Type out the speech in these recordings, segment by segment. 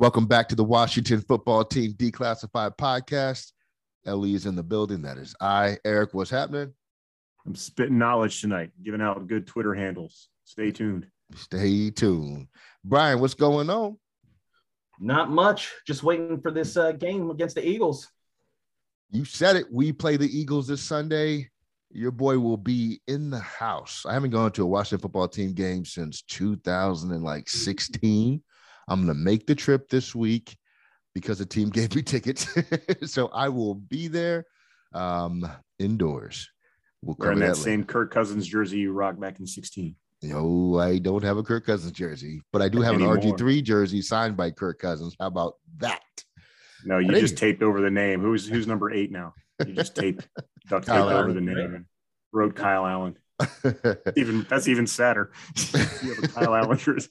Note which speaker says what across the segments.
Speaker 1: Welcome back to the Washington Football Team Declassified Podcast. Ellie is in the building. That is I. Eric, what's happening?
Speaker 2: I'm spitting knowledge tonight, giving out good Twitter handles. Stay tuned.
Speaker 1: Stay tuned. Brian, what's going on?
Speaker 3: Not much. Just waiting for this uh, game against the Eagles.
Speaker 1: You said it. We play the Eagles this Sunday. Your boy will be in the house. I haven't gone to a Washington football team game since 2016. I'm going to make the trip this week because the team gave me tickets. so I will be there um, indoors.
Speaker 2: We'll Wearing that, that same Kirk Cousins jersey you rocked back in 16.
Speaker 1: No, I don't have a Kirk Cousins jersey, but I do have Anymore. an RG3 jersey signed by Kirk Cousins. How about that?
Speaker 2: No, you just taped over the name. Who's who's number eight now? You just taped duct tape over the name and wrote Kyle Allen. even that's even sadder. you have a Kyle Allen jersey.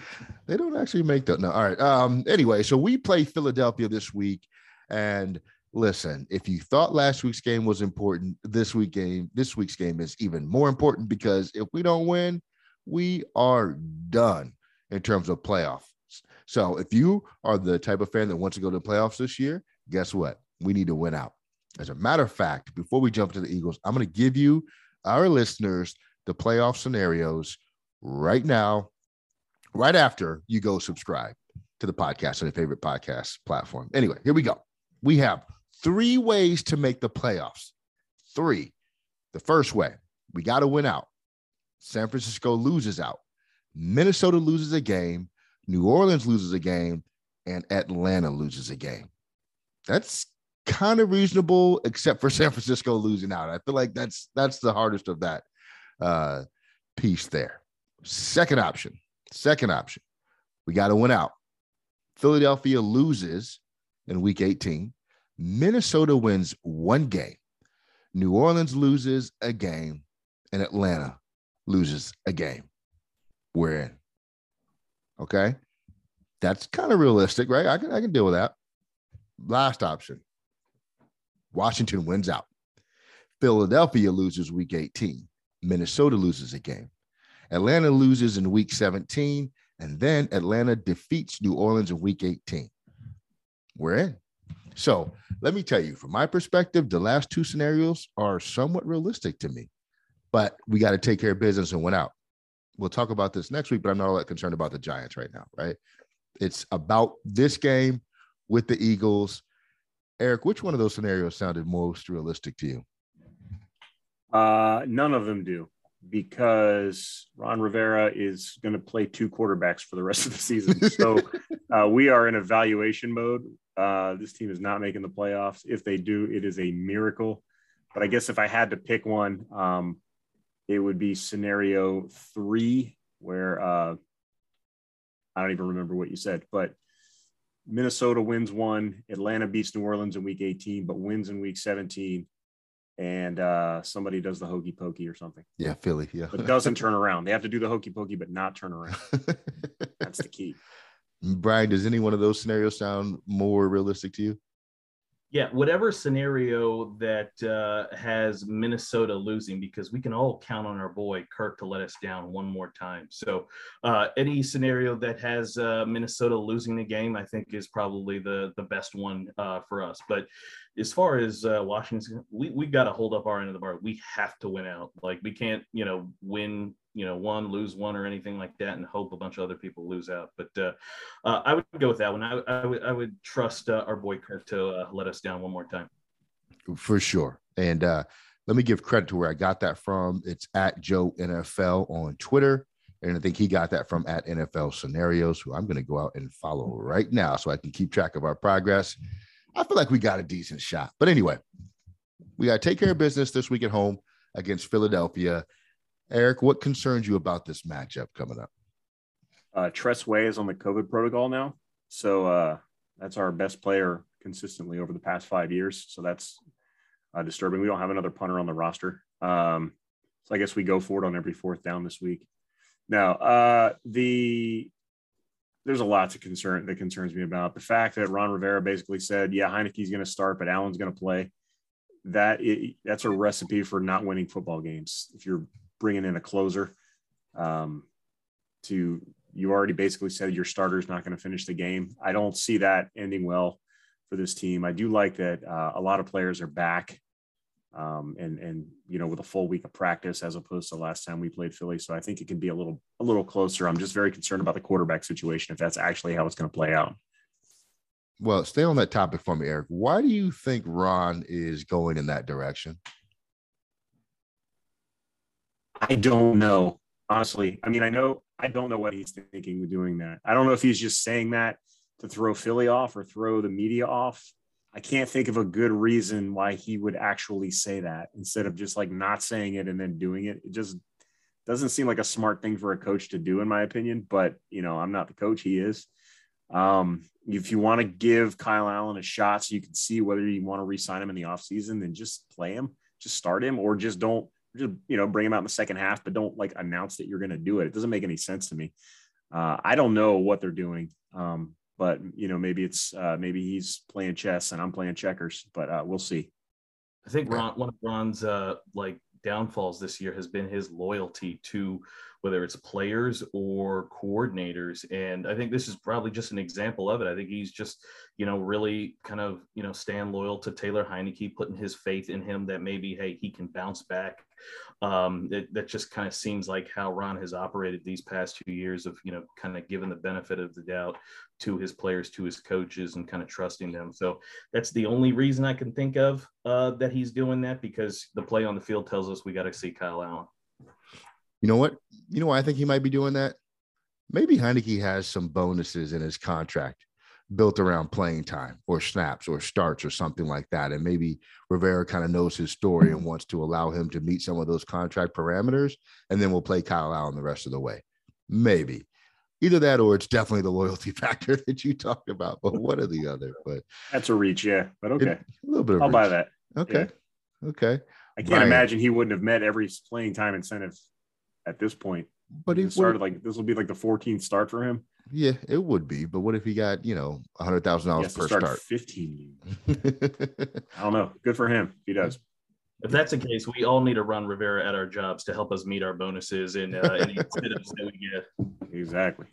Speaker 1: they don't actually make that. No. All right. Um, anyway, so we play Philadelphia this week. And listen, if you thought last week's game was important, this week game, this week's game is even more important because if we don't win, we are done in terms of playoffs. So if you are the type of fan that wants to go to the playoffs this year, guess what? We need to win out. As a matter of fact, before we jump to the Eagles, I'm going to give you, our listeners, the playoff scenarios right now right after you go subscribe to the podcast on your favorite podcast platform. Anyway, here we go. We have three ways to make the playoffs. Three. The first way, we got to win out. San Francisco loses out. Minnesota loses a game. New Orleans loses a game. And Atlanta loses a game. That's kind of reasonable, except for San Francisco losing out. I feel like that's that's the hardest of that uh, piece there. Second option, Second option, we got to win out. Philadelphia loses in week 18. Minnesota wins one game. New Orleans loses a game, and Atlanta loses a game. We're in. Okay. That's kind of realistic, right? I can, I can deal with that. Last option Washington wins out. Philadelphia loses week 18. Minnesota loses a game. Atlanta loses in week 17, and then Atlanta defeats New Orleans in week 18. We're in. So let me tell you, from my perspective, the last two scenarios are somewhat realistic to me, but we got to take care of business and win out. We'll talk about this next week, but I'm not all that concerned about the Giants right now, right? It's about this game with the Eagles. Eric, which one of those scenarios sounded most realistic to you?
Speaker 2: Uh, none of them do because Ron Rivera is going to play two quarterbacks for the rest of the season. So uh, we are in evaluation mode. Uh, this team is not making the playoffs. If they do, it is a miracle. But I guess if I had to pick one, um, it would be scenario three, where uh, I don't even remember what you said, but Minnesota wins one, Atlanta beats New Orleans in week 18, but wins in week 17 and uh, somebody does the hokey pokey or something.
Speaker 1: Yeah, Philly. Yeah,
Speaker 2: but doesn't turn around. They have to do the hokey pokey, but not turn around. That's the key.
Speaker 1: Brian, does any one of those scenarios sound more realistic to you?
Speaker 3: Yeah, whatever scenario that uh, has Minnesota losing, because we can all count on our boy Kirk to let us down one more time. So, uh, any scenario that has uh, Minnesota losing the game, I think, is probably the the best one uh, for us. But as far as uh, Washington, we we got to hold up our end of the bar. We have to win out. Like we can't, you know, win, you know, one lose one or anything like that, and hope a bunch of other people lose out. But uh, uh, I would go with that one. I, I would I would trust uh, our boy Kirk to uh, let us down one more time.
Speaker 1: For sure. And uh, let me give credit to where I got that from. It's at Joe NFL on Twitter. And I think he got that from at NFL Scenarios, who I'm going to go out and follow right now so I can keep track of our progress. I feel like we got a decent shot. But anyway, we got to take care of business this week at home against Philadelphia. Eric, what concerns you about this matchup coming up?
Speaker 2: Uh, Tress Way is on the COVID protocol now. So uh, That's our best player consistently over the past five years. So that's uh, disturbing. We don't have another punter on the roster. Um, so I guess we go for it on every fourth down this week. Now, uh, the there's a lot to concern that concerns me about the fact that Ron Rivera basically said, "Yeah, Heinicke's going to start, but Allen's going to play." That it, that's a recipe for not winning football games. If you're bringing in a closer, um, to you already basically said your starter is not going to finish the game. I don't see that ending well for this team. I do like that uh, a lot of players are back um, and and you know with a full week of practice as opposed to last time we played Philly. So I think it can be a little a little closer. I'm just very concerned about the quarterback situation if that's actually how it's going to play out.
Speaker 1: Well, stay on that topic for me, Eric. Why do you think Ron is going in that direction?
Speaker 2: I don't know, honestly. I mean, I know I don't know what he's thinking with doing that. I don't know if he's just saying that to throw Philly off or throw the media off. I can't think of a good reason why he would actually say that instead of just like not saying it and then doing it. It just doesn't seem like a smart thing for a coach to do, in my opinion. But you know, I'm not the coach; he is. Um, if you want to give Kyle Allen a shot so you can see whether you want to re-sign him in the offseason, then just play him, just start him, or just don't just you know bring him out in the second half, but don't like announce that you're going to do it. It doesn't make any sense to me. Uh, I don't know what they're doing. Um, but you know maybe it's uh, maybe he's playing chess and I'm playing checkers, but uh, we'll see.
Speaker 3: I think Ron, one of Ron's uh, like downfalls this year has been his loyalty to whether it's players or coordinators. And I think this is probably just an example of it. I think he's just, you know, really kind of, you know, stand loyal to Taylor Heinicke, putting his faith in him that maybe, hey, he can bounce back um, it, that just kind of seems like how Ron has operated these past two years of, you know, kind of giving the benefit of the doubt to his players, to his coaches, and kind of trusting them. So that's the only reason I can think of uh, that he's doing that because the play on the field tells us we got to see Kyle Allen.
Speaker 1: You know what? You know why I think he might be doing that? Maybe Heinicke has some bonuses in his contract built around playing time or snaps or starts or something like that. And maybe Rivera kind of knows his story and wants to allow him to meet some of those contract parameters. And then we'll play Kyle Allen the rest of the way. Maybe either that or it's definitely the loyalty factor that you talked about. But what are the other? But
Speaker 2: that's a reach, yeah. But okay,
Speaker 1: it, a little bit.
Speaker 2: I'll
Speaker 1: reach.
Speaker 2: buy that.
Speaker 1: Okay, yeah. okay.
Speaker 2: I can't Brian. imagine he wouldn't have met every playing time incentive at this point. But he started like this will be like the 14th start for him.
Speaker 1: Yeah, it would be. But what if he got, you know, a hundred thousand dollars per start, start?
Speaker 2: 15 I don't know. Good for him. He does.
Speaker 3: If that's the case, we all need to run Rivera at our jobs to help us meet our bonuses and uh, any incentives that we get.
Speaker 2: Exactly.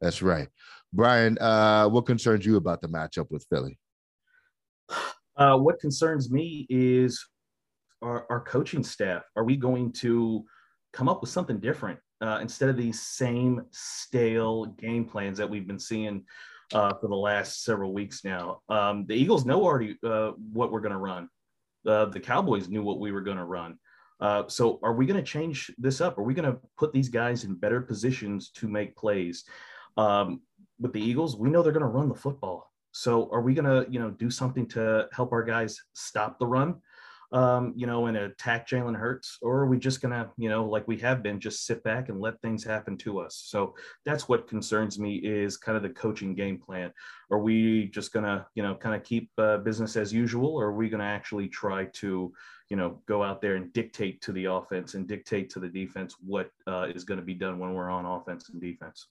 Speaker 1: That's right. Brian, uh, what concerns you about the matchup with Philly?
Speaker 3: Uh, what concerns me is our, our coaching staff. Are we going to come up with something different? Uh, instead of these same stale game plans that we've been seeing uh, for the last several weeks now. Um, the Eagles know already uh, what we're going to run. Uh, the Cowboys knew what we were going to run. Uh, so, are we going to change this up? Are we going to put these guys in better positions to make plays? Um, with the Eagles, we know they're going to run the football. So, are we going to, you know, do something to help our guys stop the run? Um, you know, and attack Jalen Hurts, or are we just gonna, you know, like we have been, just sit back and let things happen to us? So that's what concerns me is kind of the coaching game plan. Are we just gonna, you know, kind of keep uh, business as usual, or are we gonna actually try to, you know, go out there and dictate to the offense and dictate to the defense what uh, is going to be done when we're on offense and defense?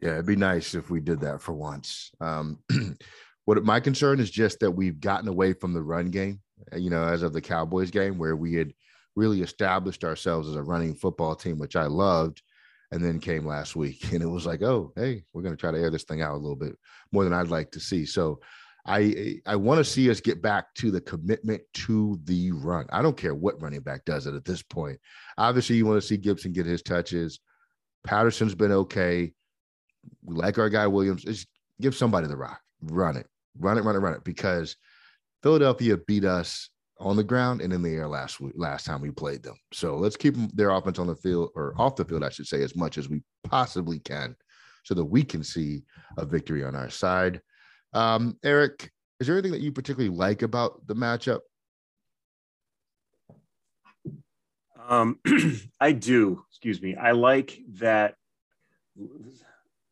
Speaker 1: Yeah, it'd be nice if we did that for once. Um, what my concern is just that we've gotten away from the run game Uh, you know, as of the Cowboys game, where we had really established ourselves as a running football team, which I loved. And then came last week, and it was like, oh, hey, we're going to try to air this thing out a little bit more than I'd like to see. So, I I want to see us get back to the commitment to the run. I don't care what running back does it at this point. Obviously, you want to see Gibson get his touches. Patterson's been okay. We like our guy Williams. Just give somebody the rock. Run it. Run it, run it, run it. Because Philadelphia beat us on the ground and in the air last last time we played them. So let's keep their offense on the field or off the field, I should say, as much as we possibly can, so that we can see a victory on our side. Um, Eric, is there anything that you particularly like about the matchup?
Speaker 2: Um, I do. Excuse me. I like that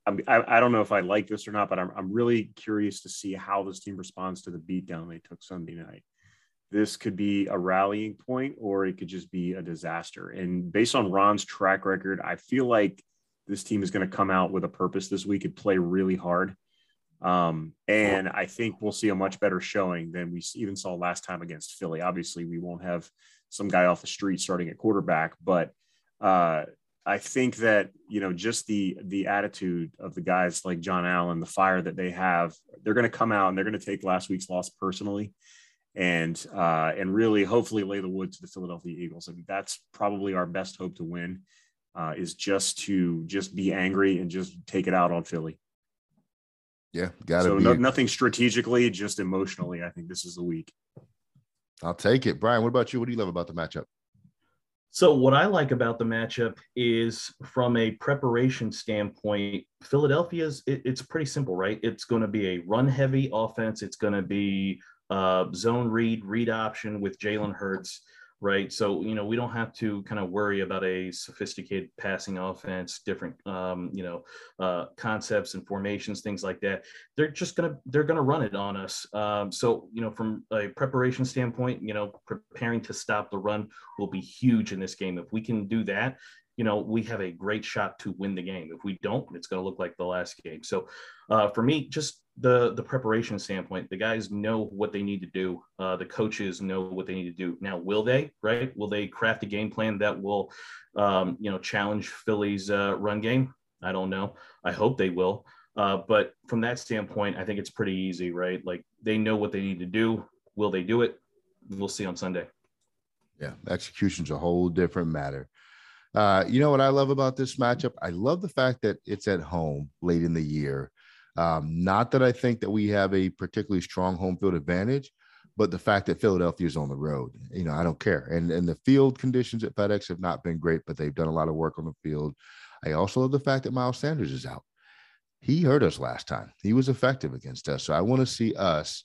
Speaker 2: I, I don't know if I like this or not, but I'm, I'm really curious to see how this team responds to the beatdown they took Sunday night. This could be a rallying point or it could just be a disaster. And based on Ron's track record, I feel like this team is going to come out with a purpose this week and play really hard. Um, and I think we'll see a much better showing than we even saw last time against Philly. Obviously, we won't have some guy off the street starting at quarterback, but uh, I think that you know just the the attitude of the guys like John Allen, the fire that they have, they're going to come out and they're going to take last week's loss personally, and uh, and really hopefully lay the wood to the Philadelphia Eagles. I mean that's probably our best hope to win uh, is just to just be angry and just take it out on Philly.
Speaker 1: Yeah, got
Speaker 2: so
Speaker 1: to
Speaker 2: no, nothing strategically, just emotionally. I think this is the week.
Speaker 1: I'll take it, Brian. What about you? What do you love about the matchup?
Speaker 3: So, what I like about the matchup is from a preparation standpoint, Philadelphia's it, it's pretty simple, right? It's going to be a run heavy offense. It's going to be uh, zone read, read option with Jalen Hurts right? So you know we don't have to kind of worry about a sophisticated passing offense, different um, you know uh, concepts and formations, things like that. They're just gonna they're gonna run it on us. Um, so you know from a preparation standpoint, you know preparing to stop the run will be huge in this game. If we can do that, you know, we have a great shot to win the game. If we don't, it's going to look like the last game. So, uh, for me, just the the preparation standpoint, the guys know what they need to do. Uh, the coaches know what they need to do. Now, will they? Right? Will they craft a game plan that will, um, you know, challenge Philly's uh, run game? I don't know. I hope they will. Uh, but from that standpoint, I think it's pretty easy, right? Like they know what they need to do. Will they do it? We'll see on Sunday.
Speaker 1: Yeah, execution's a whole different matter. Uh, you know what I love about this matchup? I love the fact that it's at home late in the year. Um, not that I think that we have a particularly strong home field advantage, but the fact that Philadelphia is on the road, you know, I don't care. And and the field conditions at FedEx have not been great, but they've done a lot of work on the field. I also love the fact that Miles Sanders is out. He hurt us last time. He was effective against us. So I want to see us.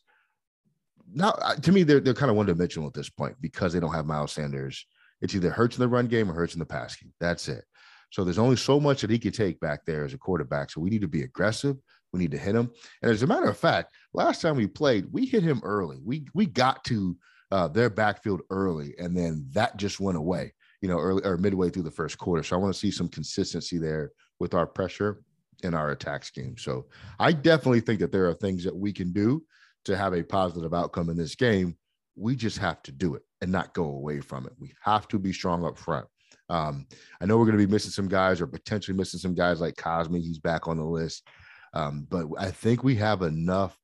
Speaker 1: Now, to me, they're they're kind of one dimensional at this point because they don't have Miles Sanders it's either Hurts in the run game or Hurts in the pass game. That's it. So there's only so much that he could take back there as a quarterback. So we need to be aggressive. We need to hit him. And as a matter of fact, last time we played, we hit him early. We we got to uh, their backfield early, and then that just went away. You know, early or midway through the first quarter. So I want to see some consistency there with our pressure in our attack scheme. So I definitely think that there are things that we can do to have a positive outcome in this game. We just have to do it and not go away from it. We have to be strong up front. Um, I know we're going to be missing some guys or potentially missing some guys like Cosmi. He's back on the list. Um, but I think we have enough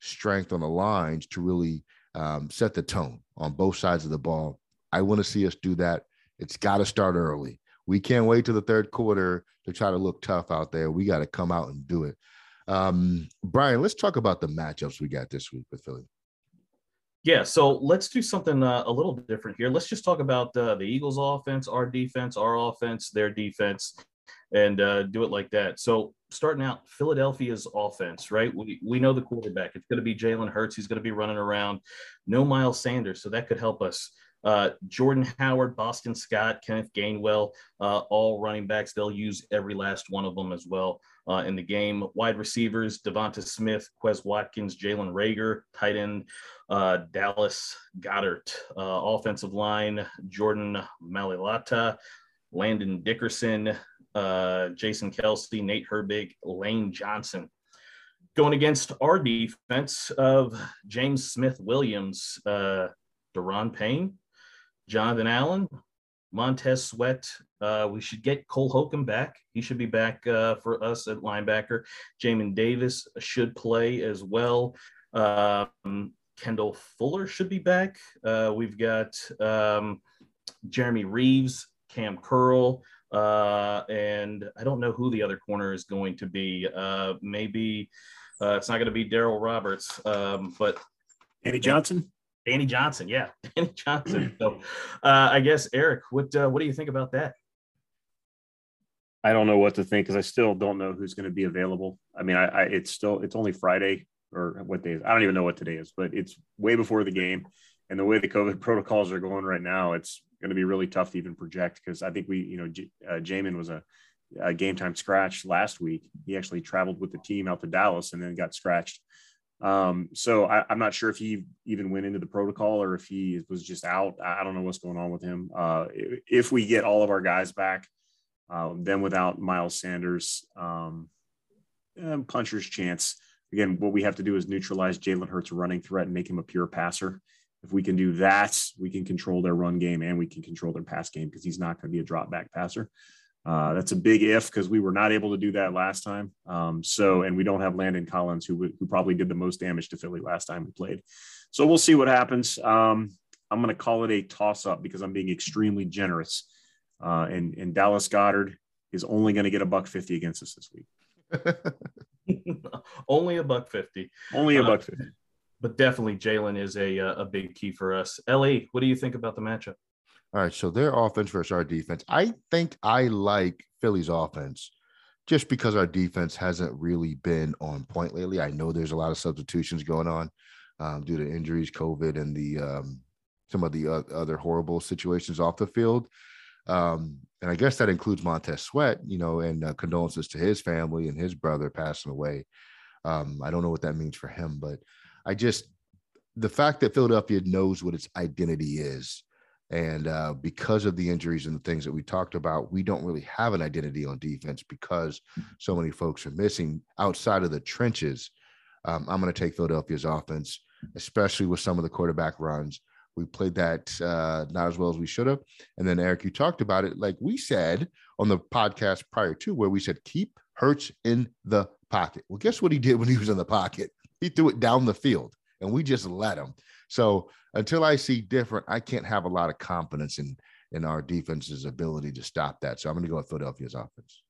Speaker 1: strength on the lines to really um, set the tone on both sides of the ball. I want to see us do that. It's got to start early. We can't wait to the third quarter to try to look tough out there. We got to come out and do it. Um, Brian, let's talk about the matchups we got this week with Philly.
Speaker 3: Yeah, so let's do something uh, a little different here. Let's just talk about uh, the Eagles' offense, our defense, our offense, their defense, and uh, do it like that. So, starting out, Philadelphia's offense, right? We, we know the quarterback. It's going to be Jalen Hurts. He's going to be running around. No Miles Sanders, so that could help us. Uh, Jordan Howard, Boston Scott, Kenneth Gainwell, uh, all running backs. They'll use every last one of them as well uh, in the game. Wide receivers, DeVonta Smith, Quez Watkins, Jalen Reagor, tight end, uh, Dallas Goedert, uh, offensive line, Jordan Mailata, Landon Dickerson, uh, Jason Kelce, Nate Herbig, Lane Johnson. Going against our defense of James Smith Williams, uh, Daron Payne, Jonathan Allen, Montez Sweat. Uh, we should get Cole Holcomb back. He should be back uh, for us at linebacker. Jamin Davis should play as well. Um, Kendall Fuller should be back. Uh, we've got um, Jeremy Reaves, Cam Curl, uh, and I don't know who the other corner is going to be. Uh, maybe uh, it's not going to be Darryl Roberts, um, but
Speaker 2: Danny Johnson.
Speaker 3: Danny Johnson, yeah, Danny Johnson. So, uh, I guess Eric, what uh, what do you think about that?
Speaker 2: I don't know what to think because I still don't know who's going to be available. I mean, I, I, it's still it's only Friday or what day is I don't even know what today is, but it's way before the game. And the way the COVID protocols are going right now, it's going to be really tough to even project because I think we, you know, J- uh, Jamin was a uh, game time scratch last week. He actually traveled with the team out to Dallas and then got scratched. Um, so I, am not sure if he even went into the protocol or if he was just out. I don't know what's going on with him. Uh, if we get all of our guys back, uh, then without Miles Sanders, um, puncher's chance. Again, what we have to do is neutralize Jalen Hurts' running threat and make him a pure passer. If we can do that, we can control their run game and we can control their pass game because he's not going to be a drop back passer. Uh, that's a big if because we were not able to do that last time. Um, so, and we don't have Landon Collins, who who probably did the most damage to Philly last time we played. So we'll see what happens. Um, I'm going to call it a toss up because I'm being extremely generous. Uh, and and Dallas Goedert is only going to get a buck fifty against us this
Speaker 3: week. only a buck fifty.
Speaker 2: Only a uh, buck fifty.
Speaker 3: But definitely, Jalen is a a big key for us. Ellie, what do you think about the matchup?
Speaker 1: All right, so their offense versus our defense. I think I like Philly's offense just because our defense hasn't really been on point lately. I know there's a lot of substitutions going on um, due to injuries, COVID, and the um, some of the uh, other horrible situations off the field. Um, and I guess that includes Montez Sweat, you know, and uh, condolences to his family and his brother passing away. Um, I don't know what that means for him, but I just the fact that Philadelphia knows what its identity is and uh, because of the injuries and the things that we talked about, we don't really have an identity on defense because so many folks are missing outside of the trenches. Um, I'm going to take Philadelphia's offense, especially with some of the quarterback runs. We played that uh, not as well as we should have. And then, Eric, you talked about it like we said on the podcast prior to, where we said, keep Hurts in the pocket. Well, guess what he did when he was in the pocket? He threw it down the field, and we just let him. So until I see different, I can't have a lot of confidence in in our defense's ability to stop that. So I'm going to go with Philadelphia's offense.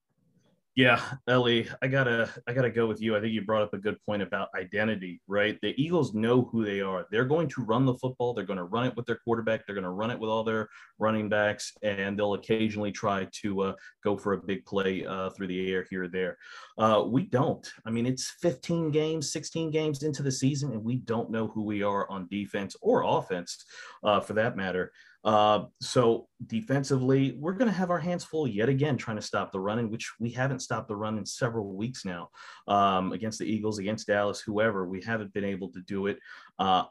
Speaker 3: Yeah, Ellie, I gotta I gotta go with you. I think you brought up a good point about identity, right? The Eagles know who they are. They're going to run the football. They're going to run it with their quarterback. They're going to run it with all their running backs, and they'll occasionally try to uh, go for a big play uh, through the air here or there. Uh, we don't. I mean, it's 15 games, 16 games into the season, and we don't know who we are on defense or offense, uh, for that matter. Uh, so defensively, we're going to have our hands full yet again trying to stop the run, in which we haven't stopped the run in several weeks now um, against the Eagles, against Dallas, whoever. We haven't been able to do it uh,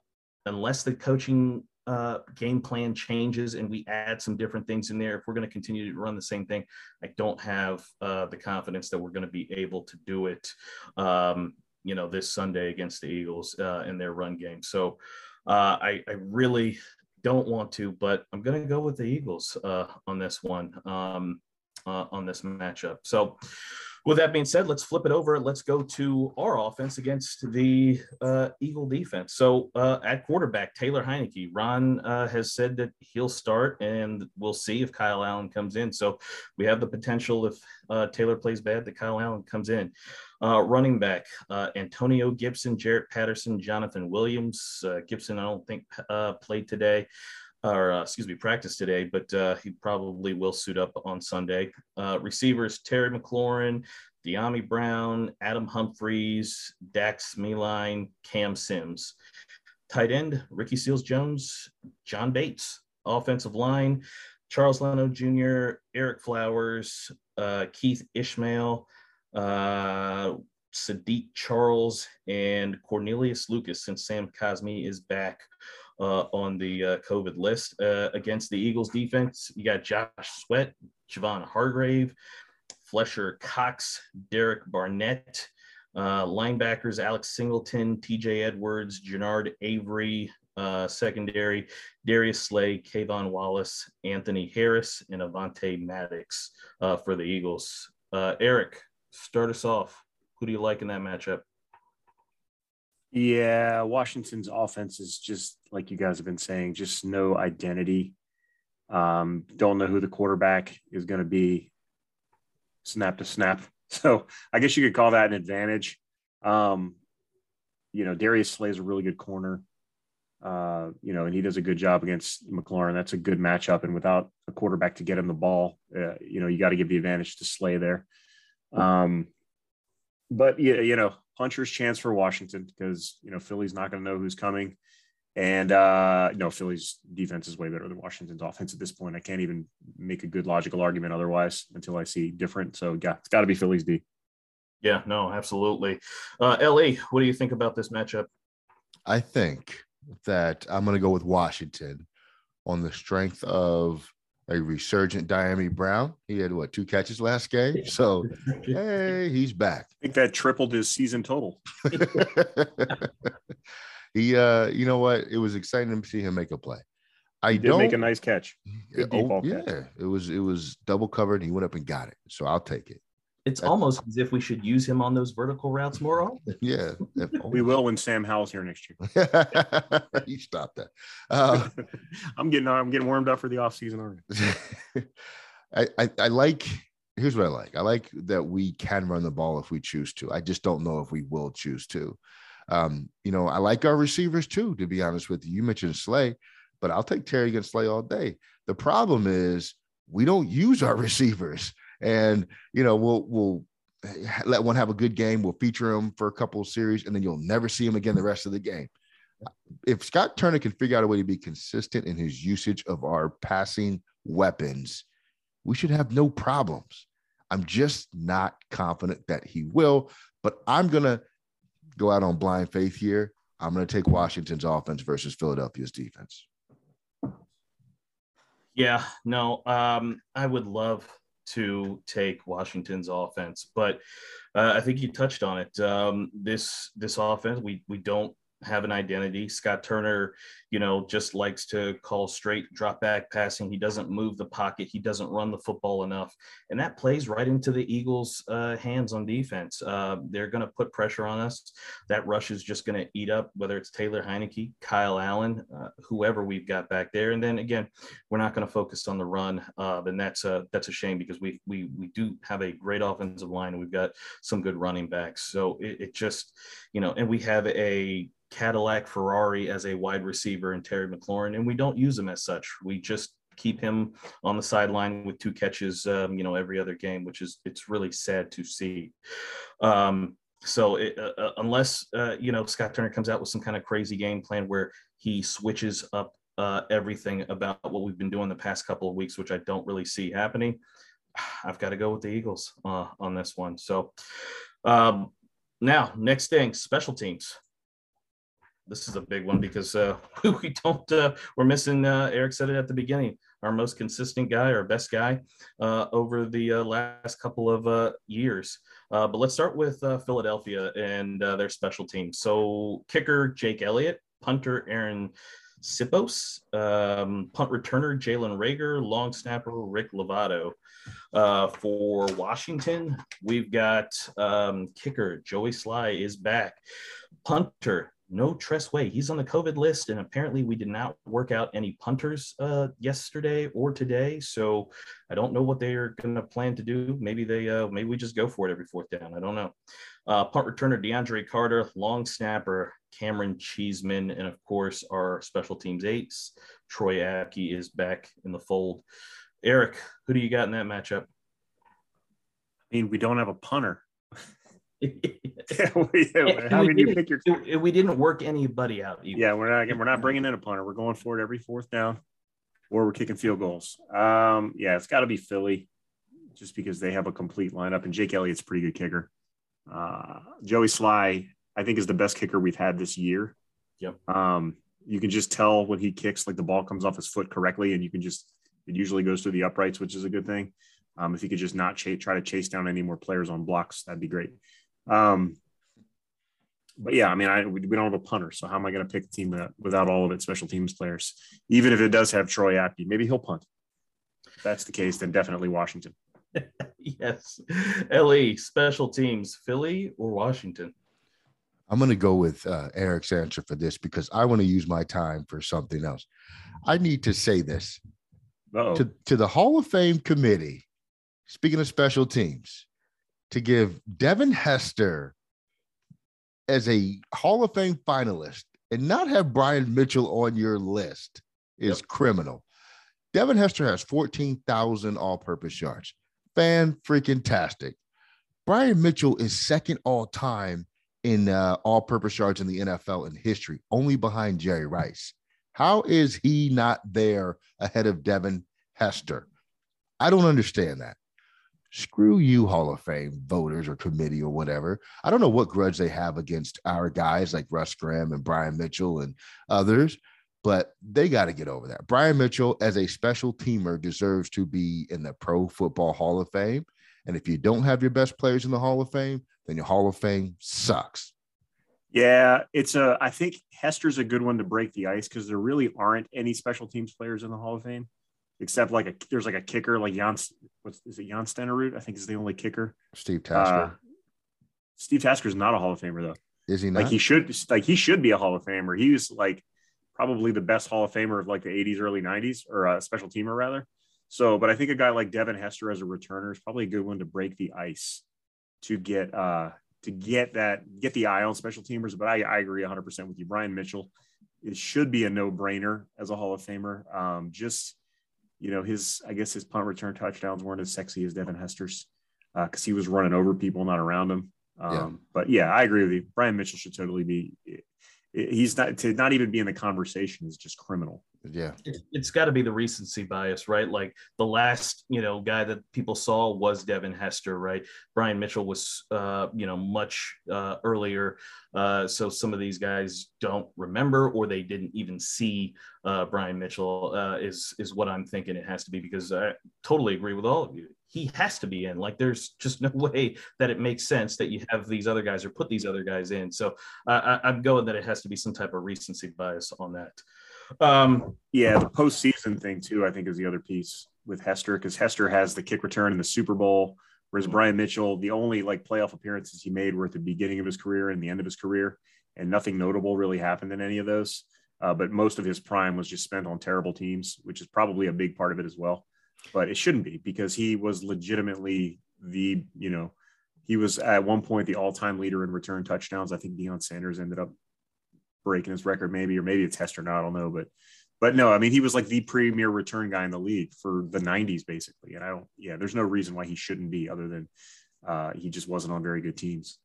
Speaker 3: unless the coaching uh, game plan changes and we add some different things in there. If we're going to continue to run the same thing, I don't have uh, the confidence that we're going to be able to do it. Um, you know, this Sunday against the Eagles uh, in their run game. So uh, I, I really don't want to, but I'm going to go with the Eagles uh, on this one, um, uh, on this matchup. So, with that being said, let's flip it over. Let's go to our offense against the uh, Eagle defense. So, uh, at quarterback, Taylor Heinicke. Ron uh, has said that he'll start, and we'll see if Kyle Allen comes in. So, we have the potential if uh, Taylor plays bad that Kyle Allen comes in. Uh, running back, uh, Antonio Gibson, Jaret Patterson, Jonathan Williams. Gibson, I don't think played today, or uh, excuse me, practice today, but uh, he probably will suit up on Sunday. receivers, Terry McLaurin, Dyami Brown, Adam Humphries, Dax Milne, Cam Sims. Tight end, Ricky Seals Jones, John Bates. Offensive line, Charles Leno Jr., Ereck Flowers, Keith Ismael, uh, Saahdiq Charles, and Cornelius Lucas, since Sam Cosmi is back uh, on the uh, COVID list. Uh, against the Eagles defense, you got Josh Sweat, Javon Hargrave, Fletcher Cox, Derek Barnett. Uh, linebackers Alex Singleton, TJ Edwards, Genard Avery, uh, secondary, Darius Slay, K'Von Wallace, Anthony Harris, and Avonte Maddox uh, for the Eagles. Uh, Eric, start us off. Who do you like in that matchup?
Speaker 2: Yeah, Washington's offense is just like you guys have been saying, just no identity. Um, don't know who the quarterback is going to be snap to snap. So I guess you could call that an advantage. Um, you know, Darius Slay is a really good corner. Uh, you know, and he does a good job against McLaurin. That's a good matchup. And without a quarterback to get him the ball, uh, you know, you got to give the advantage to Slay there. Um, but yeah, you know, puncher's chance for Washington because you know Philly's not going to know who's coming, And uh, no, Philly's defense is way better than Washington's offense at this point. I can't even make a good logical argument otherwise until I see different. So yeah, it's got to be Philly's D.
Speaker 3: Yeah, no, absolutely. Uh, La, what do you think about this matchup?
Speaker 1: I think that I'm going to go with Washington on the strength of a resurgent Dyami Brown. He had what two catches last game, so hey, he's back.
Speaker 2: I think that tripled his season total.
Speaker 1: he, uh, you know what? It was exciting to see him make a play. I
Speaker 2: he did
Speaker 1: don't
Speaker 2: make a nice catch. Good
Speaker 1: Oh, yeah,
Speaker 2: catch.
Speaker 1: it was it was double covered. He went up and got it, so I'll take it.
Speaker 3: It's almost as if we should use him on those vertical routes more often.
Speaker 1: Yeah,
Speaker 2: We will when Sam Howell's here next year.
Speaker 1: you stop that. Uh,
Speaker 2: I'm getting I'm getting warmed up for the offseason already.
Speaker 1: I, I I like. Here's what I like. I like that we can run the ball if we choose to. I just don't know if we will choose to. Um, you know, I like our receivers too. To be honest with you, you mentioned Slay, but I'll take Terry against Slay all day. The problem is we don't use our receivers, and you know we'll we'll let one have a good game. We'll feature him for a couple of series, and then you'll never see him again the rest of the game. If Scott Turner can figure out a way to be consistent in his usage of our passing weapons, we should have no problems. I'm just not confident that he will, but I'm going to go out on blind faith here. I'm going to take Washington's offense versus Philadelphia's defense.
Speaker 3: Yeah, no, um, I would love to take Washington's offense, but uh, I think you touched on it. Um, this this offense, we we don't have an identity. Scott Turner, you know, just likes to call straight drop back passing. He doesn't move the pocket. He doesn't run the football enough, and that plays right into the Eagles' uh, hands on defense. Uh, they're going to put pressure on us. That rush is just going to eat up whether it's Taylor Heinicke, Kyle Allen, uh, whoever we've got back there, and then again we're not going to focus on the run, uh, and that's a that's a shame because we we we do have a great offensive line and we've got some good running backs. So it, it just you know, and we have a Cadillac Ferrari as a wide receiver in Terry McLaurin, and we don't use him as such. We just keep him on the sideline with two catches, um, you know, every other game, which is it's really sad to see. Um, so it, uh, uh, unless uh, you know Scott Turner comes out with some kind of crazy game plan where he switches up uh, everything about what we've been doing the past couple of weeks, which I don't really see happening. I've got to go with the Eagles uh, on this one. So um, now, next thing, special teams. This is a big one because uh, we don't. Uh, we're missing. Uh, Eric said it at the beginning. Our most consistent guy, our best guy, uh, over the uh, last couple of uh, years. But let's start with Philadelphia and their special teams. So kicker Jake Elliott, punter Arryn Siposs, um, punt returner Jalen Reagor, long snapper Rick Lovato. Uh, for Washington, we've got um, kicker Joey Slye is back. Punter no Tress Way. He's on the COVID list, and apparently we did not work out any punters uh, yesterday or today. So I don't know what they are going to plan to do. Maybe they, uh, maybe we just go for it every fourth down. I don't know. Uh, punt returner DeAndre Carter, long snapper Camaron Cheeseman, and of course our special teams eights. Troy Apke is back in the fold. Eric, who do you got in that matchup?
Speaker 2: I mean, we don't have a punter.
Speaker 3: we
Speaker 2: How can you pick your?
Speaker 3: we didn't work anybody out. Either.
Speaker 2: Yeah, we're not. We're not bringing in a punter. We're going for it every fourth down, or we're kicking field goals. Um, yeah, it's got to be Philly, just because they have a complete lineup, and Jake Elliott's a pretty good kicker. Uh, Joey Slye, I think, is the best kicker we've had this year.
Speaker 3: Yep.
Speaker 2: Um, you can just tell when he kicks, like the ball comes off his foot correctly, and you can just it usually goes through the uprights, which is a good thing. Um, if he could just not ch- try to chase down any more players on blocks, that'd be great. Um, but yeah, I mean, I we, we don't have a punter, so how am I going to pick a team without, without all of its special teams players? Even if it does have Troy Apke, maybe he'll punt. If that's the case, then definitely Washington.
Speaker 3: yes. Ellie special teams, Philly or Washington?
Speaker 1: I'm going to go with uh, Eric's answer for this because I want to use my time for something else. I need to say this
Speaker 2: Uh-oh.
Speaker 1: to, to the Hall of Fame committee, speaking of special teams, to give Devin Hester as a Hall of Fame finalist and not have Brian Mitchell on your list is criminal. Devin Hester has 14,000 all purpose yards. Fan freaking tastic. Brian Mitchell is second all time in uh, all-purpose yards in the NFL in history, only behind Jerry Rice. How is he not there ahead of Devin Hester? I don't understand that. Screw you, Hall of Fame voters or committee or whatever. I don't know what grudge they have against our guys like Russ Grimm and Brian Mitchell and others, but they got to get over that. Brian Mitchell, as a special teamer, deserves to be in the Pro Football Hall of Fame. And if you don't have your best players in the Hall of Fame, then your Hall of Fame sucks.
Speaker 2: Yeah, it's a. I think Hester's a good one to break the ice because there really aren't any special teams players in the Hall of Fame, except like a there's like a kicker like Jan. What's is it Jan Stenerud? I think is the only kicker.
Speaker 1: Steve Tasker. Uh,
Speaker 2: Steve Tasker is not a Hall of Famer though.
Speaker 1: Is he not?
Speaker 2: Like he should. Like he should be a Hall of Famer. He was like probably the best Hall of Famer of like the 80s, early 90s, or a special teamer rather. So, but I think a guy like Devin Hester as a returner is probably a good one to break the ice to get uh to get that get the eye on special teamers. But I, I agree 100 percent with you, Brian Mitchell. It should be a no brainer as a Hall of Famer. Um, just you know his I guess his punt return touchdowns weren't as sexy as Devin Hester's because uh, he was running over people, not around them. Um, yeah. But yeah, I agree with you. Brian Mitchell should totally be he's not to not even be in the conversation is just criminal.
Speaker 1: Yeah,
Speaker 3: it, has got to be the recency bias, right? Like the last you know guy that people saw was Devin Hester, right? Brian Mitchell was uh, you know much uh, earlier, uh, so some of these guys don't remember or they didn't even see uh, Brian Mitchell. Uh, is is what I'm thinking it has to be because I totally agree with all of you he has to be in. Like there's just no way that it makes sense that you have these other guys or put these other guys in. So I, am going that it has to be some type of recency bias on that.
Speaker 2: Um, yeah, the postseason thing too, I think is the other piece with Hester because Hester has the kick return in the Super Bowl, whereas Brian Mitchell, the only like playoff appearances he made were at the beginning of his career and the end of his career, and nothing notable really happened in any of those. Uh, but most of his prime was just spent on terrible teams, which is probably a big part of it as well but it shouldn't be because he was legitimately the, you know, he was at one point the all-time leader in return touchdowns. I think Deion Sanders ended up breaking his record, maybe, or maybe it's Hester Not, I don't know, but but no, I mean he was like the premier return guy in the league for the '90s, basically. And I don't, yeah, there's no reason why he shouldn't be, other than uh, he just wasn't on very good teams.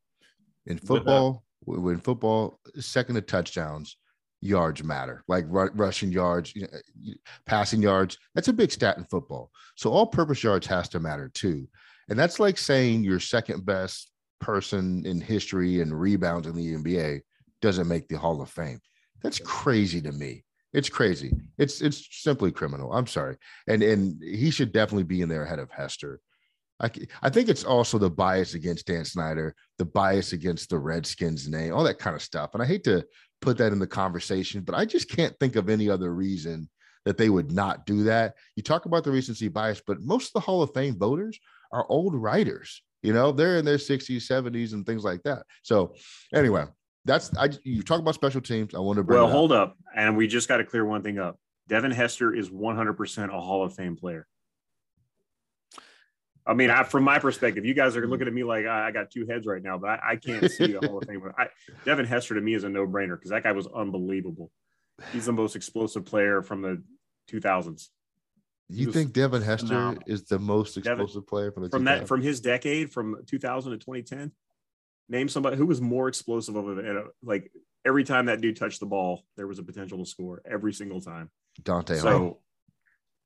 Speaker 1: In football, when football, second to touchdowns, yards matter, like r- rushing yards, you know, passing yards. That's a big stat in football. So all purpose yards has to matter too. And that's like saying your second best person in history and rebounds in the NBA doesn't make the Hall of Fame. That's crazy to me. It's crazy. It's it's simply criminal. I'm sorry. And and he should definitely be in there ahead of Hester. I, I think it's also the bias against Dan Snyder, the bias against the Redskins name, all that kind of stuff. And I hate to put that in the conversation, but I just can't think of any other reason that they would not do that. You talk about the recency bias, but most of the Hall of Fame voters are old writers. You know, they're in their 60s, 70s, and things like that. So, anyway, that's I. You talk about special teams. I want to bring.
Speaker 2: Well, hold up, and we just got to clear one thing up. Devin Hester is 100% a Hall of Fame player. I mean, I, from my perspective, you guys are looking at me like I, I got two heads right now, but I, I can't see the Hall of Fame. I, Devin Hester to me is a no brainer because that guy was unbelievable. He's the most explosive player from the 2000s.
Speaker 1: You think Devin Hester phenomenal. is the most explosive Devin, player from the
Speaker 2: from 2000s? that from his decade from 2000 to 2010? Name somebody who was more explosive of a uh, like every time that dude touched the ball, there was a potential to score every single time.
Speaker 1: Dante.
Speaker 2: So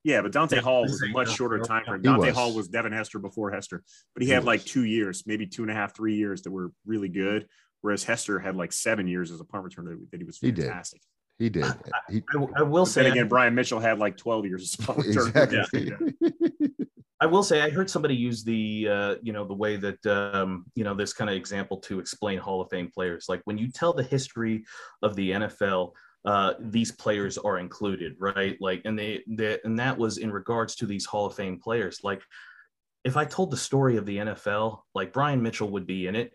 Speaker 2: yeah, but Dante Hall was a much shorter time frame. Dante Hall was Devin Hester before Hester, but he, he had was. like two years, maybe two and a half, three years that were really good. Whereas Hester had like seven years as a punt returner that he was fantastic.
Speaker 1: He did. He
Speaker 3: did. I, I, will say
Speaker 2: again, Brian Mitchell had like 12 years as a punt returner. Exactly.
Speaker 3: Yeah. I will say I heard somebody use the uh, you know the way that um, you know this kind of example to explain Hall of Fame players. Like when you tell the history of the NFL, uh, these players are included, right? Like, and they, they, and that was in regards to these Hall of Fame players. Like, if I told the story of the NFL, like Brian Mitchell would be in it.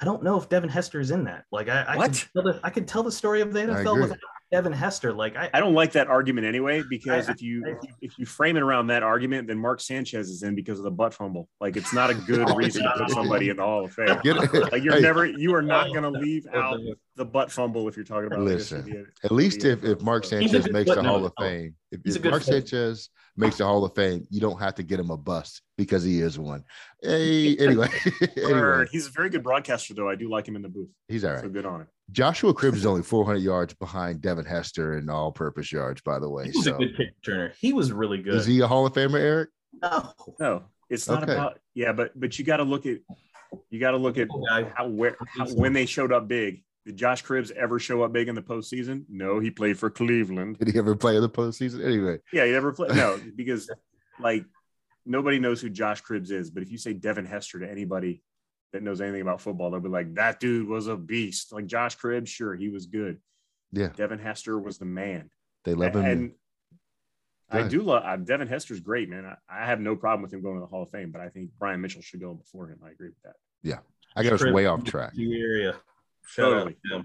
Speaker 3: I don't know if Devin Hester is in that. Like, I, I, what? Can, tell the, I can tell the story of the NFL without Devin Hester. Like I,
Speaker 2: I don't like that argument anyway because I, if, you, I, if you frame it around that argument, then Mark Sanchez is in because of the butt fumble. Like it's not a good oh, reason to put somebody in the Hall of Fame. Like you're hey. never you are not going to leave out the butt fumble if you're talking about.
Speaker 1: Listen, at least if if Mark Sanchez makes the Hall of Fame, if, if Mark Sanchez makes the Hall of Fame, you don't have to get him a bust because he is one. Hey, anyway, anyway.
Speaker 2: he's a very good broadcaster, though. I do like him in the booth.
Speaker 1: He's all right.
Speaker 2: So good on it.
Speaker 1: Joshua Cribbs is only 400 yards behind Devin Hester in all-purpose yards. By the way,
Speaker 3: he was so. a good kick returner. He was really good.
Speaker 1: Is he a Hall of Famer, Eric?
Speaker 2: No, no. It's not okay. about yeah, but but you got to look at you got to look at how where how, when they showed up big. Did Josh Cribbs ever show up big in the postseason? No, he played for Cleveland.
Speaker 1: Did he ever play in the postseason? Anyway,
Speaker 2: yeah, he never played. No, because like nobody knows who Josh Cribbs is. But if you say Devin Hester to anybody that knows anything about football, they'll be like, that dude was a beast. Like Josh Cribbs, sure, he was good.
Speaker 1: Yeah.
Speaker 2: Devin Hester was the man.
Speaker 1: They love him.
Speaker 2: And I do love uh, Devin Hester's great, man. I, I, have no problem with him going to the Hall of Fame, but I think Brian Mitchell should go before him. I agree with that.
Speaker 1: Yeah. I got us way off track.
Speaker 3: Area.
Speaker 2: Totally.
Speaker 1: All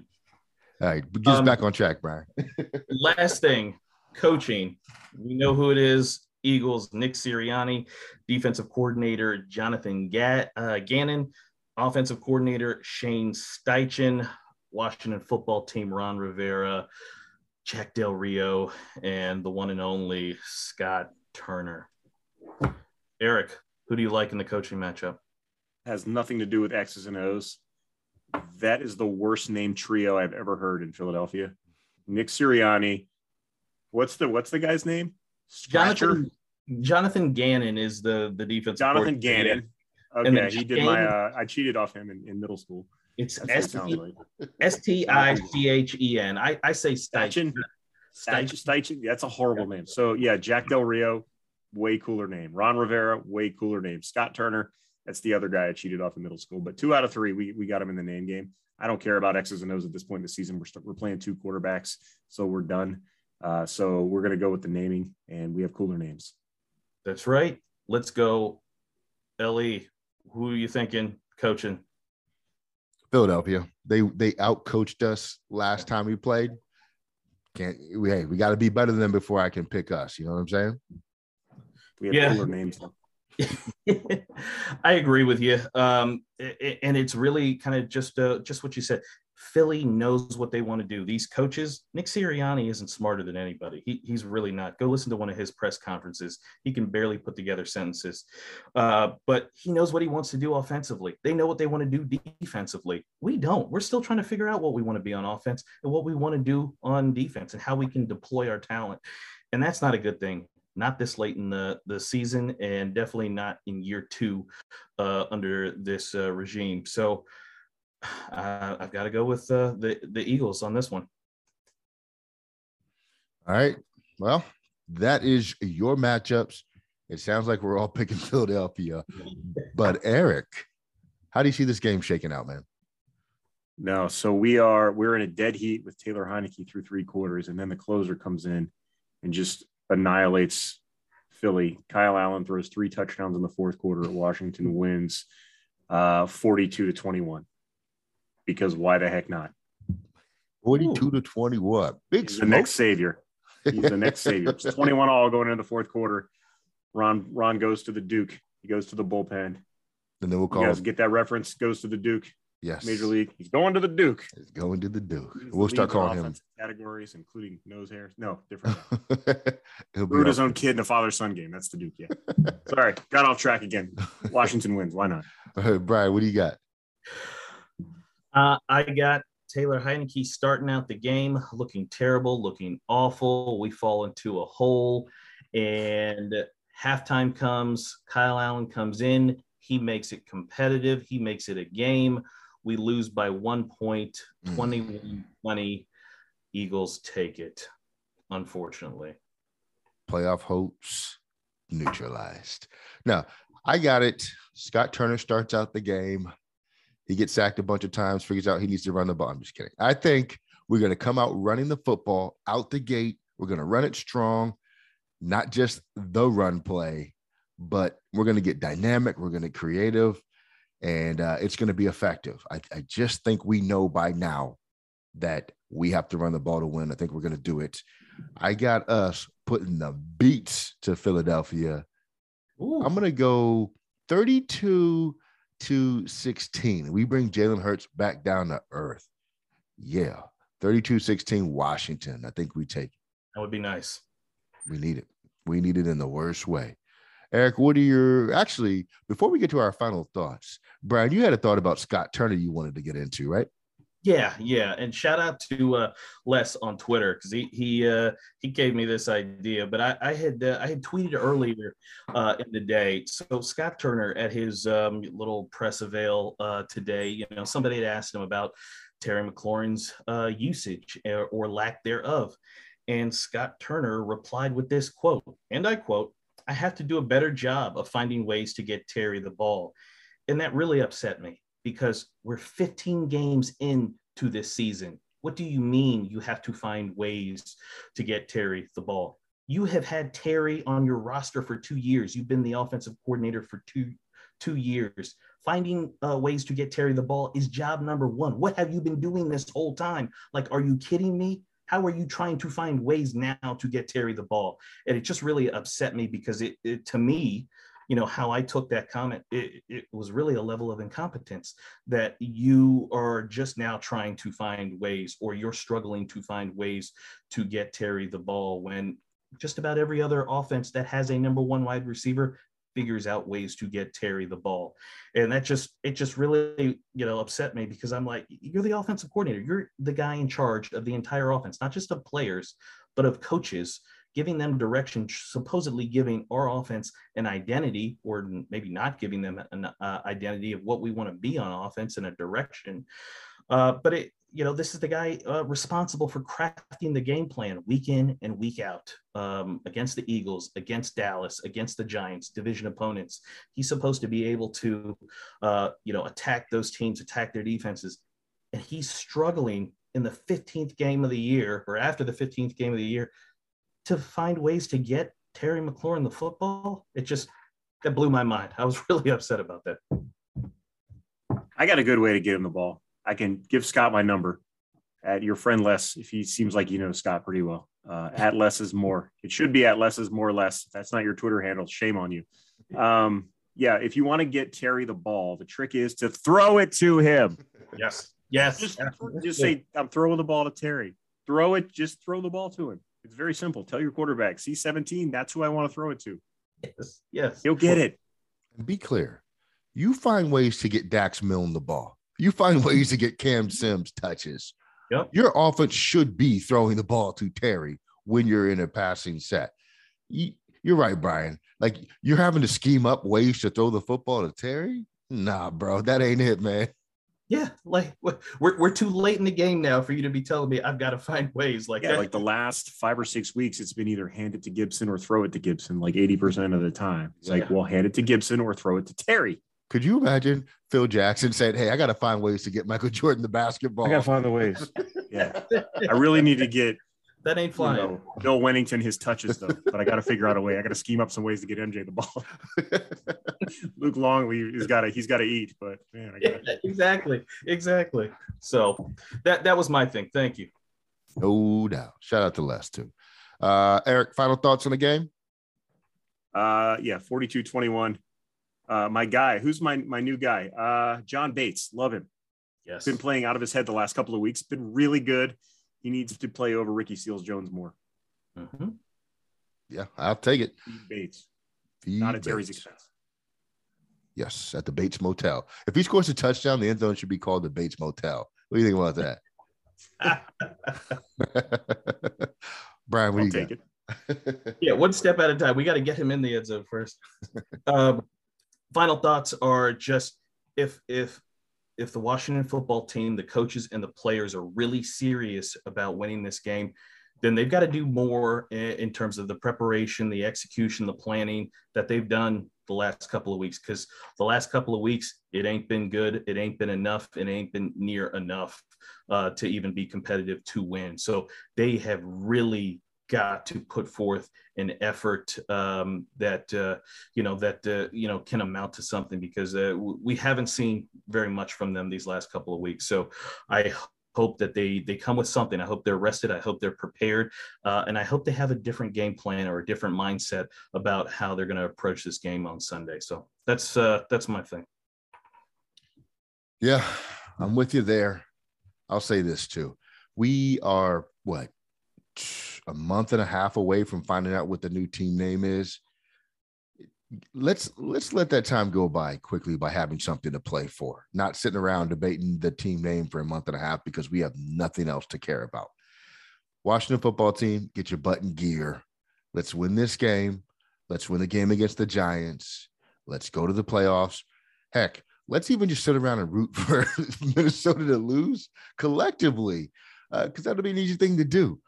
Speaker 1: right. Get us um, back on track, Brian.
Speaker 3: last thing coaching. We know who it is. Eagles, Nick Sirianni, defensive coordinator Jonathan uh, Gannon, offensive coordinator Shane Steichen, Washington football team Ron Rivera, Jack Del Rio, and the one and only Scott Turner. Eric, who do you like in the coaching matchup?
Speaker 2: Has nothing to do with X's and O's. That is the worst name trio I've ever heard in Philadelphia. Nick Sirianni. What's the what's the guy's name?
Speaker 3: Jonathan Jonathan Gannon is the the defense.
Speaker 2: Jonathan Gannon. Okay, he did my. Uh, I cheated off him in, in middle school.
Speaker 3: It's S T I C H E N. I I say Steichen.
Speaker 2: Steichen. That's a horrible name. So yeah, Jack Del Rio, way cooler name. Ron Rivera, way cooler name. Scott Turner, that's the other guy I cheated off in middle school. But two out of three, we we got him in the name game. I don't care about X's and O's at this point in the season. We're we we're playing two quarterbacks, so we're done. Uh, so we're going to go with the naming, and we have cooler names.
Speaker 3: That's right. Let's go. Le, who are you thinking coaching?
Speaker 1: Philadelphia. They they outcoached us last time we played. Can't we? Hey, we got to be better than them before I can pick us. You know what I'm saying?
Speaker 2: We have yeah. cooler names.
Speaker 3: I agree with you, um, and it's really kind of just uh, just what you said. Philly knows what they want to do. These coaches, Nick Sirianni isn't smarter than anybody. He, he's really not. Go listen to one of his press conferences. He can barely put together sentences, uh, but he knows what he wants to do offensively. They know what they want to do defensively. We don't. We're still trying to figure out what we want to be on offense and what we want to do on defense and how we can deploy our talent. And that's not a good thing. Not this late in the, the season, and definitely not in year two uh, under this uh, regime. So, uh, I've got to go with uh, the the Eagles on this one.
Speaker 1: All right. Well, that is your matchups. It sounds like we're all picking Philadelphia. But Eric, how do you see this game shaking out, man?
Speaker 2: No, so we are we're in a dead heat with Taylor Heinicke through three quarters, and then the closer comes in and just annihilates Philly. Kyle Allen throws three touchdowns in the fourth quarter. Washington wins uh, 42 to 21 because why the heck not?
Speaker 1: 42 Ooh. to 21. Big
Speaker 2: He's the next savior. He's the next savior. It's 21 all going into the fourth quarter. Ron Ron goes to the Duke. He goes to the bullpen.
Speaker 1: And then we'll call
Speaker 2: you guys get that reference. Goes to the Duke.
Speaker 1: Yes.
Speaker 2: Major League. He's going to the Duke.
Speaker 1: He's going to the Duke. He's we'll the start calling him
Speaker 2: categories, including nose hairs. No, different. He'll Root his own kid in a father son game. That's the Duke. Yeah. Sorry, got off track again. Washington wins. Why not?
Speaker 1: Brian, what do you got?
Speaker 3: Uh, I got Taylor Heinicke starting out the game looking terrible, looking awful. We fall into a hole, and halftime comes. Kyle Allen comes in. He makes it competitive. He makes it a game. We lose by one point, 21 mm. 20. Eagles take it, unfortunately.
Speaker 1: Playoff hopes neutralized. Now, I got it. Scott Turner starts out the game. He gets sacked a bunch of times, figures out he needs to run the ball. I'm just kidding. I think we're going to come out running the football out the gate. We're going to run it strong, not just the run play, but we're going to get dynamic. We're going to creative, and uh, it's going to be effective. I, I just think we know by now that we have to run the ball to win. I think we're going to do it. I got us putting the beats to Philadelphia. Ooh. I'm going to go 32 to 16. We bring Jalen Hurts back down to earth. Yeah. 32 16 Washington. I think we take it.
Speaker 3: That would be nice.
Speaker 1: We need it. We need it in the worst way. Eric, what are your actually before we get to our final thoughts? Brian, you had a thought about Scott Turner you wanted to get into, right?
Speaker 3: Yeah, yeah, and shout out to uh, Les on Twitter because he he uh, he gave me this idea. But I, I had uh, I had tweeted earlier uh, in the day. So Scott Turner at his um, little press avail uh, today, you know, somebody had asked him about Terry McLaurin's uh, usage or, or lack thereof, and Scott Turner replied with this quote, and I quote: "I have to do a better job of finding ways to get Terry the ball," and that really upset me because we're 15 games into this season. What do you mean you have to find ways to get Terry the ball? You have had Terry on your roster for two years. You've been the offensive coordinator for two two years. Finding uh, ways to get Terry the ball is job number one. What have you been doing this whole time? Like, are you kidding me? How are you trying to find ways now to get Terry the ball? And it just really upset me because it, it to me, you know how i took that comment it, it was really a level of incompetence that you are just now trying to find ways or you're struggling to find ways to get terry the ball when just about every other offense that has a number one wide receiver figures out ways to get Terry the ball. And that just it just really, you know, upset me because I'm like, you're the offensive coordinator. You're the guy in charge of the entire offense, not just of players, but of coaches giving them direction, supposedly giving our offense an identity, or maybe not giving them an uh, identity of what we want to be on offense and a direction. Uh, but it, you know, this is the guy uh, responsible for crafting the game plan week in and week out um, against the Eagles, against Dallas, against the Giants, division opponents. He's supposed to be able to, uh, you know, attack those teams, attack their defenses, and he's struggling in the 15th game of the year or after the 15th game of the year to find ways to get Terry McLaurin the football, it just that blew my mind. I was really upset about that.
Speaker 2: I got a good way to get him the ball. I can give Scott my number at your friend Les if he seems like you know Scott pretty well. Uh, at less is more. It should be at less is more less. If that's not your Twitter handle. Shame on you. Um, yeah, if you want to get Terry the ball, the trick is to throw it to him.
Speaker 3: Yes. Yes.
Speaker 2: Just, just say, I'm throwing the ball to Terry. Throw it, just throw the ball to him. It's very simple. Tell your quarterback, C17, that's who I want to throw it to.
Speaker 3: Yes. Yes.
Speaker 2: He'll get it.
Speaker 1: And be clear. You find ways to get Dax Milne the ball. You find ways to get Cam Sims touches.
Speaker 3: Yep.
Speaker 1: Your offense should be throwing the ball to Terry when you're in a passing set. You, you're right, Brian. Like you're having to scheme up ways to throw the football to Terry. Nah, bro, that ain't it, man
Speaker 3: yeah, like we're, we're too late in the game now for you to be telling me I've got to find ways. Like
Speaker 2: yeah, like the last five or six weeks, it's been either hand it to Gibson or throw it to Gibson, like eighty percent of the time. It's like, well, hand it to Gibson or throw it to Terry.
Speaker 1: Could you imagine Phil Jackson said, "Hey, I got to find ways to get Michael Jordan the basketball. I
Speaker 2: got to find the ways. yeah, I really need to get
Speaker 3: that ain't flying. You know,
Speaker 2: Bill Wennington his touches though, but I got to figure out a way. I got to scheme up some ways to get MJ the ball. Luke Longley, he's got to he's got to eat, but man, I
Speaker 3: got yeah, exactly, exactly. So that that was my thing. Thank you.
Speaker 1: No doubt. Shout out to last two. Uh, Eric, final thoughts on the game?
Speaker 2: Uh, yeah, 42-21. Uh, my guy, who's my my new guy? Uh, John Bates, love him.
Speaker 3: Yes,
Speaker 2: been playing out of his head the last couple of weeks. Been really good he needs to play over Ricky Seals Jones more.
Speaker 1: Mm-hmm. Yeah, I'll take it.
Speaker 2: Bates. Feed Not at Terry's expense.
Speaker 1: Yes, at the Bates Motel. If he scores a touchdown, the end zone should be called the Bates Motel. What do you think about that? Brian, what I'll do you take
Speaker 3: it? yeah, one step at a time. We got to get him in the end zone first. Um, final thoughts are just if if if the Washington football team, the coaches, and the players are really serious about winning this game, then they've got to do more in, terms of the preparation, the execution, the planning that they've done the last couple of weeks. Because the last couple of weeks, it ain't been good. It ain't been enough. It ain't been near enough uh, to even be competitive to win. So they have really got to put forth an effort um, that uh, you know that uh, you know can amount to something because uh, we haven't seen very much from them these last couple of weeks. So I hope that they they come with something. I hope they're rested. I hope they're prepared, uh, and I hope they have a different game plan or a different mindset about how they're going to approach this game on Sunday. So that's uh, that's my thing.
Speaker 1: Yeah, I'm with you there. I'll say this too. We are what a month and a half away from finding out what the new team name is let's let's let that time go by quickly by having something to play for not sitting around debating the team name for a month and a half because we have nothing else to care about. Washington football team get your butt in gear. Let's win this game. Let's win the game against the giants. Let's go to the playoffs. Heck let's even just sit around and root for minnesota to lose collectively because uh, that'll be an easy thing to do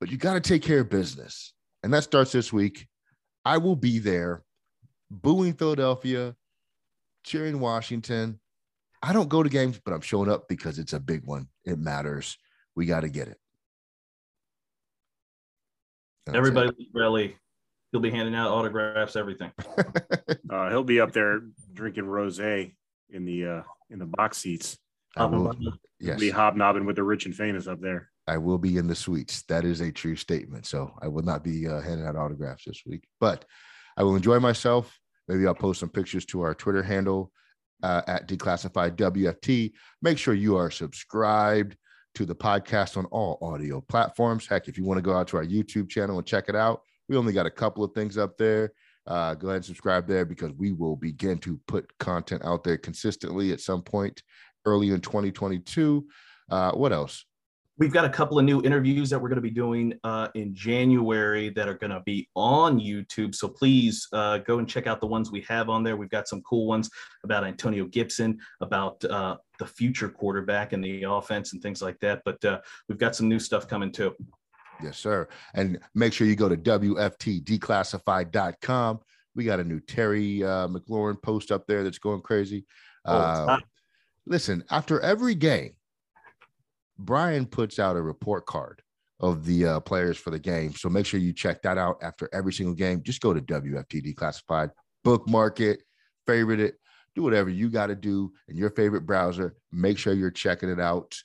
Speaker 1: but you got to take care of business and that starts this week i will be there booing Philadelphia, cheering Washington. I don't go to games, but I'm showing up because it's a big one. It matters. We got to get it.
Speaker 3: That's Everybody, it. really, he'll be handing out autographs, everything.
Speaker 2: uh, he'll be up there drinking rosé in the uh, in the box seats.
Speaker 1: I will, yes.
Speaker 2: Be hobnobbing with the rich and famous up there.
Speaker 1: I will be in the suites. That is a true statement. So I will not be uh, handing out autographs this week, but I will enjoy myself. Maybe I'll post some pictures to our Twitter handle uh, at Declassified WFT. Make sure you are subscribed to the podcast on all audio platforms. Heck, if you want to go out to our YouTube channel and check it out, we only got a couple of things up there. Uh, go ahead and subscribe there because we will begin to put content out there consistently at some point early in 2022. Uh, what else?
Speaker 3: We've got a couple of new interviews that we're going to be doing uh, in January that are going to be on YouTube. So please uh, go and check out the ones we have on there. We've got some cool ones about Antonio Gibson, about uh, the future quarterback and the offense and things like that. But uh, we've got some new stuff coming too.
Speaker 1: Yes, sir. And make sure you go to WFTdeclassified.com. We got a new Terry uh, McLaurin post up there that's going crazy. Oh, uh, listen, after every game, Brian puts out a report card of the uh, players for the game. So make sure you check that out after every single game. Just go to WFTdeclassified, bookmark it, favorite it, do whatever you got to do in your favorite browser. Make sure you're checking it out.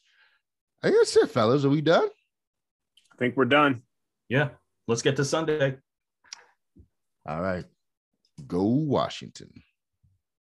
Speaker 1: I think that's it, fellas. Are we done?
Speaker 2: I think we're done.
Speaker 3: Yeah. Let's get to Sunday.
Speaker 1: All right. Go Washington.